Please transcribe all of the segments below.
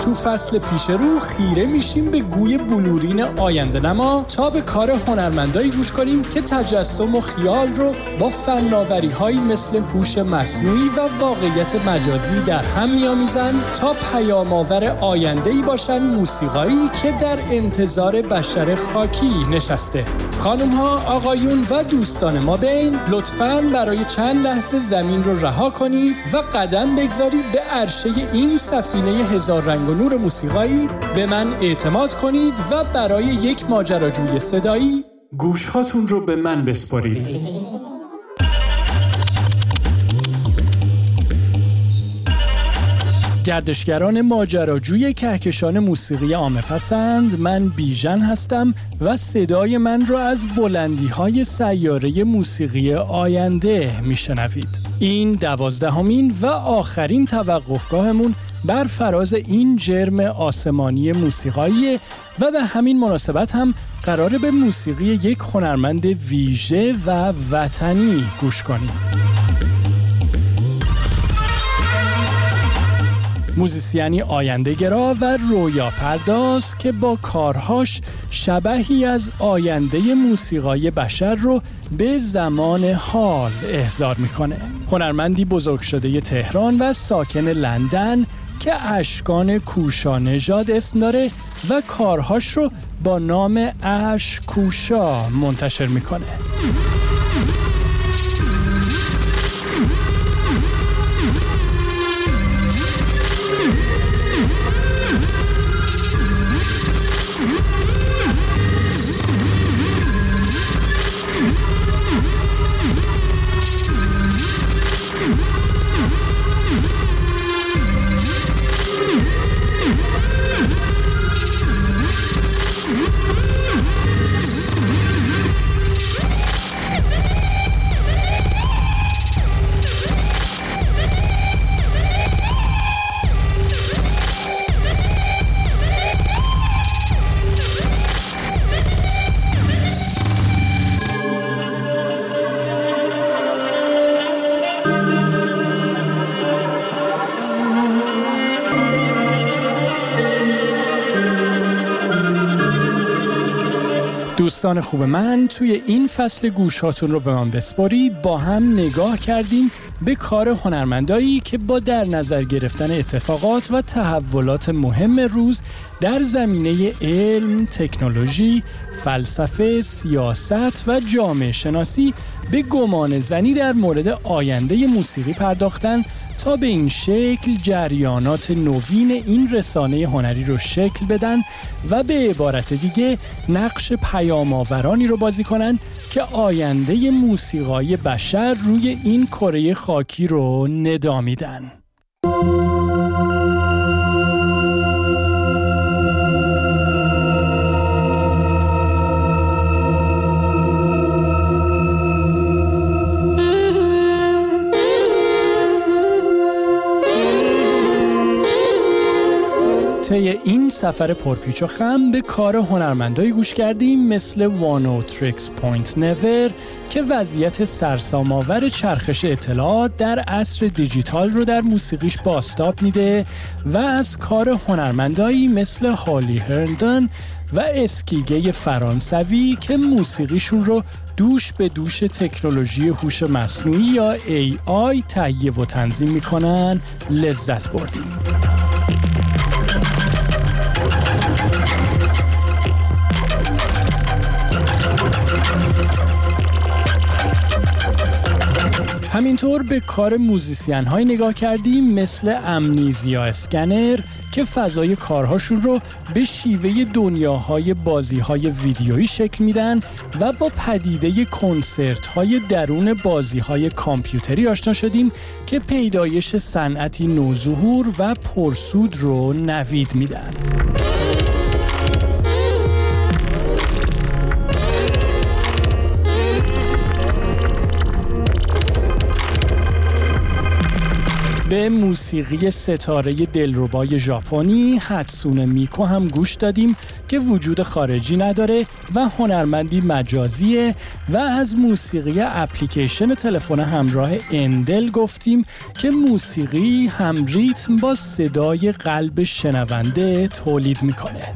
تو فصل پیش رو خیره میشیم به گوی بلورین آینده نما تا به کار هنرمندایی گوش کنیم که تجسم و خیال رو با فناوری هایی مثل هوش مصنوعی و واقعیت مجازی در هم میآمیزند تا پیام آور آینده ای باشن موسیقایی که در انتظار بشر خاکی نشسته. خانم ها آقایون و دوستان ما بین لطفا برای چند لحظه زمین رو رها کنید و قدم بگذارید به عرشه این سفینه هزار رنگ و نور موسیقایی به من اعتماد کنید و برای یک ماجراجوی صدایی گوشهاتون رو به من بسپارید گردشگران ماجراجوی کهکشان موسیقی عامه پسند. من بیژن هستم و صدای من را از بلندی های سیاره موسیقی آینده میشنوید. این دوازدهمین و آخرین توقفگاهمون بر فراز این جرم آسمانی موسیقایی و به همین مناسبت هم قراره به موسیقی یک هنرمند ویژه و وطنی گوش کنیم. موزیسیانی آیندهگرا و رویا پرداز که با کارهاش شبهی از آینده موسیقای بشر رو به زمان حال احضار می‌کنه. هنرمندی بزرگ شده تهران و ساکن لندن که اشکان کوشا نژاد اسم داره و کارهاش رو با نام اش کوشا منتشر می‌کنه. دوستان خوب من توی این فصل گوشاتون رو به من بسپارید. با هم نگاه کردیم به کار هنرمندایی که با در نظر گرفتن اتفاقات و تحولات مهم روز در زمینه علم، تکنولوژی، فلسفه، سیاست و جامعه شناسی به گمان زنی در مورد آینده موسیقی پرداختن تا به این شکل جریانات نوین این رسانه هنری رو شکل بدن و به عبارت دیگه نقش پیام آورانی رو بازی کنن که آینده موسیقای بشر روی این کره خاکی رو ندامیدن. طی این سفر پرپیچ و خم به کار هنرمندایی گوش کردیم مثل Oneohtrix Point Never که وضعیت سرسام‌آور چرخش اطلاعات در عصر دیجیتال رو در موسیقیش بازتاب میده و از کار هنرمندایی مثل هالی هرندن و اسکیگه فرانسوی که موسیقیشون رو دوش به دوش تکنولوژی هوش مصنوعی یا AI تهیه و تنظیم می‌کنن لذت بردیم. همینطور به کار موزیسین های نگاه کردیم مثل امنیزیا اسکنر که فضای کارهاشون رو به شیوه دنیاهای بازی های ویدیویی شکل میدن و با پدیده کنسرت های درون بازی های کامپیوتری آشنا شدیم که پیدایش صنعتی نوظهور و پرسود رو نوید میدن. به موسیقی ستاره دلربای ژاپنی حدسون میکو هم گوش دادیم که وجود خارجی نداره و هنرمندی مجازیه و از موسیقی اپلیکیشن تلفن همراه اندل گفتیم که موسیقی هم ریتم با صدای قلب شنونده تولید می‌کنه.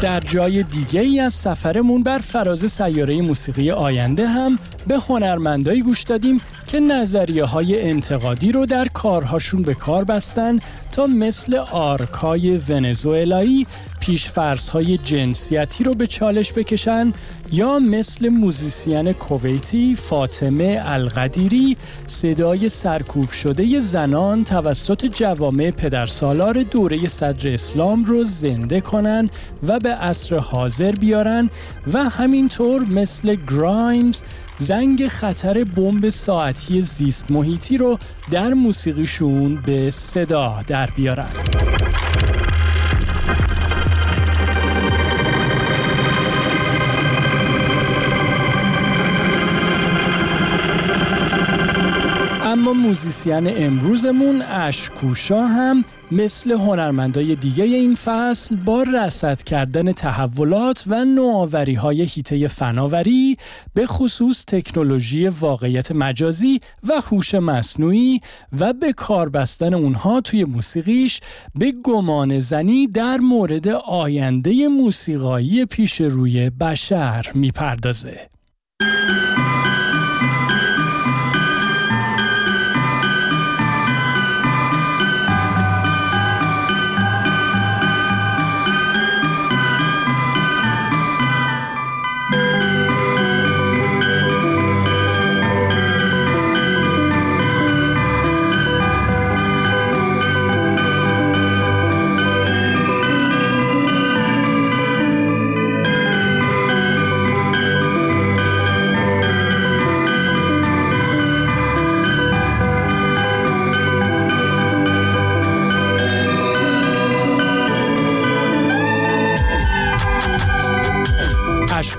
در جای دیگه ای از سفرمون بر فراز سیاره موسیقی آینده هم به هنرمندایی گوش دادیم که نظریه های انتقادی رو در کارهاشون به کار بستن تا مثل آرکای ونزوئلایی پیش‌فرض های جنسیتی رو به چالش بکشن یا مثل موزیسین کویتی فاطمه القدیری صدای سرکوب شده زنان توسط جوامع پدرسالار دوره صدر اسلام رو زنده کنن و به عصر حاضر بیارن و همینطور مثل گرایمز زنگ خطر بمب ساعتی زیست محیطی رو در موسیقیشون به صدا در بیارن. اما موزیسین امروزمون اشکوشا هم مثل هنرمندای دیگه این فصل با رسد کردن تحولات و نوآوری های هیته فناوری به خصوص تکنولوژی واقعیت مجازی و هوش مصنوعی و به کار بستن اونها توی موسیقیش به گمان زنی در مورد آینده موسیقایی پیش روی بشر می‌پردازه.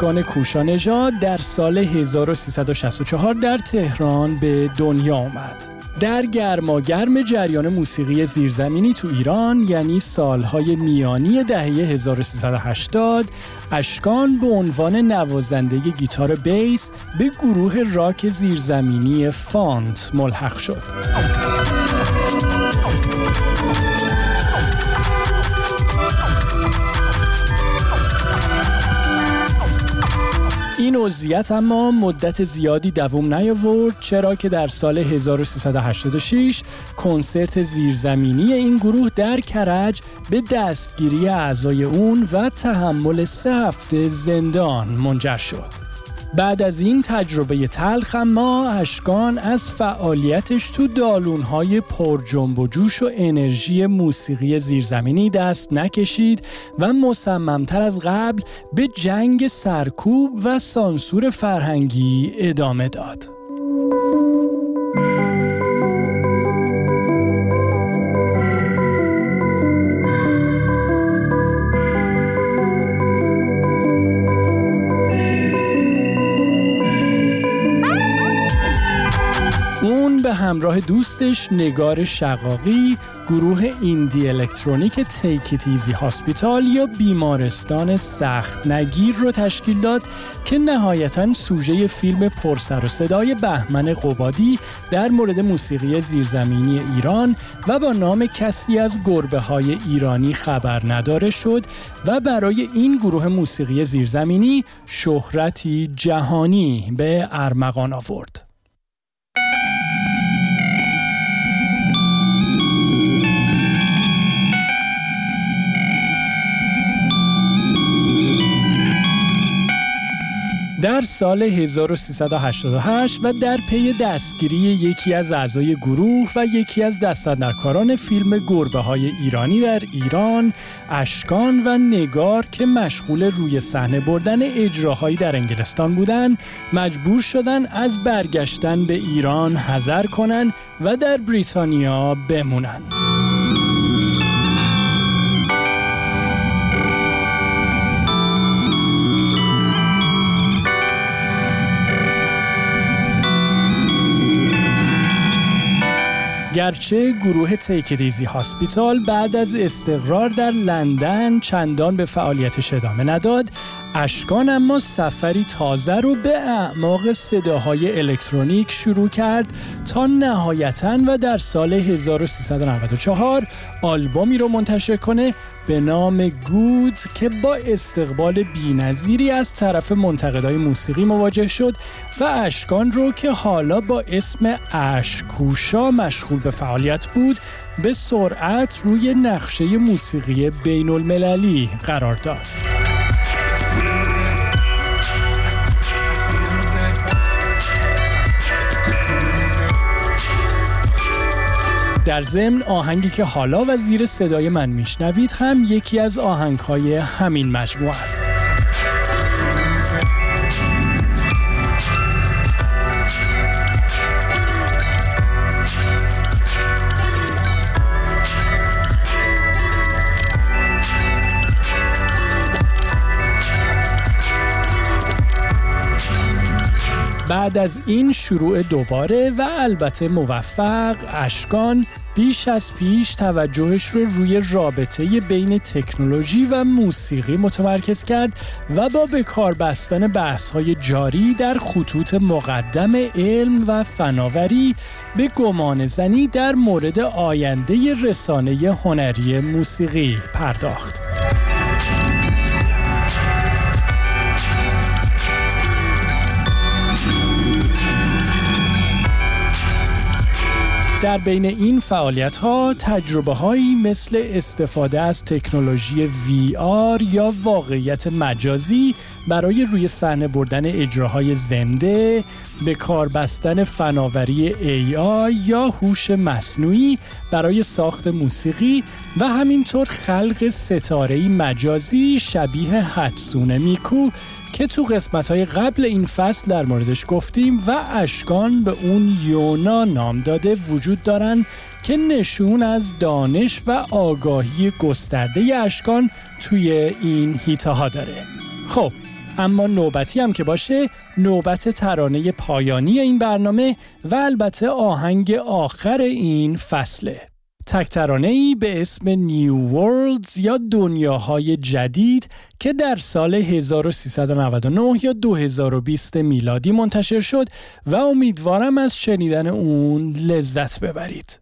اشکان کوشانژاد در سال 1364 در تهران به دنیا آمد. در گرماگرم جریان موسیقی زیرزمینی تو ایران یعنی سالهای میانی دهه 1380 اشکان به عنوان نوازنده گیتار بیس به گروه راک زیرزمینی فانت ملحق شد. این عضویت اما مدت زیادی دوام نیاورد چرا که در سال 1386 کنسرت زیرزمینی این گروه در کرج به دستگیری اعضای اون و تحمل سه هفته زندان منجر شد. بعد از این تجربه تلخ ما اشکان از فعالیتش تو دالونهای پر جنب و جوش و انرژی موسیقی زیرزمینی دست نکشید و مصممتر از قبل به جنگ سرکوب و سانسور فرهنگی ادامه داد. همراه دوستش نگار شقاقی گروه ایندی الکترونیک تیک ایزی هاسپیتال یا بیمارستان سخت نگیر رو تشکیل داد که نهایتا سوژه فیلم پرسر و صدای بهمن قبادی در مورد موسیقی زیرزمینی ایران و با نام کسی از گربه های ایرانی خبر نداره شد و برای این گروه موسیقی زیرزمینی شهرتی جهانی به ارمغان آورد. در سال 1388 و در پی دستگیری یکی از اعضای گروه و یکی از دستندرکاران فیلم گربه های ایرانی در ایران اشکان و نگار که مشغول روی صحنه بردن اجراهایی در انگلستان بودند مجبور شدن از برگشتن به ایران حذر کنند و در بریتانیا بمونند. گرچه گروه تیکدیزی هاسپیتال بعد از استقرار در لندن چندان به فعالیتش ادامه نداد اشکان اما سفری تازه رو به اعماق صداهای الکترونیک شروع کرد تا نهایتا و در سال 1394 آلبومی رو منتشر کنه به نام گود که با استقبال بینظیری از طرف منتقدای موسیقی مواجه شد و اشکان رو که حالا با اسم اشکوشا مشغول به فعالیت بود به سرعت روی نقشه موسیقی بین المللی قرار داد. در ضمن آهنگی که حالا و زیر صدای من میشنوید هم یکی از آهنگهای همین مجموعه است. بعد از این شروع دوباره و البته موفق اشکان بیش از پیش توجهش رو روی رابطه بین تکنولوژی و موسیقی متمرکز کرد و با به کار بستن بحث جاری در خطوط مقدم علم و فناوری به گمان زنی در مورد آینده رسانه هنری موسیقی پرداخت. در بین این فعالیت ها تجربه هایی مثل استفاده از تکنولوژی VR یا واقعیت مجازی برای روی صحنه بردن اجراهای زنده به کار بستن فناوری AI یا هوش مصنوعی برای ساخت موسیقی و همینطور خلق ستاره مجازی شبیه حدسونه میکو که تو قسمت های قبل این فصل در موردش گفتیم و اشکان به اون یونا نام داده وجود دارن که نشون از دانش و آگاهی گسترده اشکان توی این هیته داره. خب اما نوبتی هم که باشه نوبت ترانه پایانی این برنامه و البته آهنگ آخر این فصله. تکترانه ای به اسم نیو ورلدز یا دنیاهای جدید که در سال 1399 یا 2020 میلادی منتشر شد و امیدوارم از شنیدن اون لذت ببرید.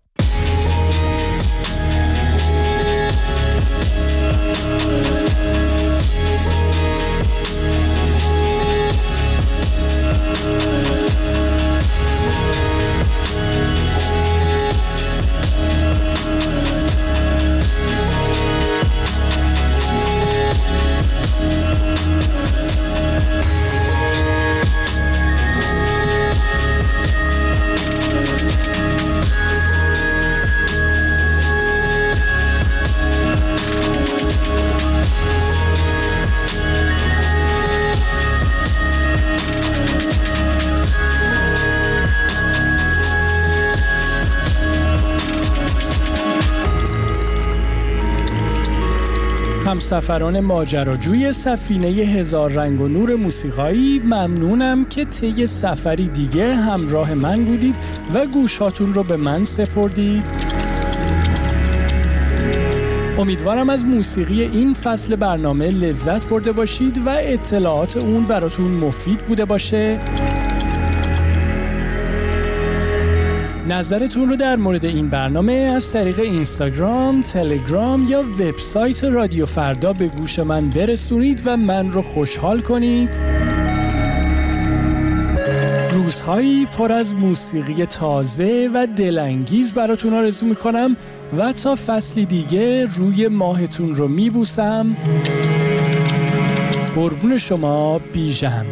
همسفران ماجراجوی سفینه هزار رنگ و نور موسیقایی ممنونم که طی سفری دیگه همراه من بودید و گوشاتون رو به من سپردید. امیدوارم از موسیقی این فصل برنامه لذت برده باشید و اطلاعات اون براتون مفید بوده باشه. نظرتون رو در مورد این برنامه از طریق اینستاگرام، تلگرام یا وبسایت رادیو فردا به گوش من برسونید و من رو خوشحال کنید. روزهایی پر از موسیقی تازه و دلانگیز براتون آرزو می‌کنم و تا فصلی دیگه روی ماهتون رو میبوسم قربون شما بیژن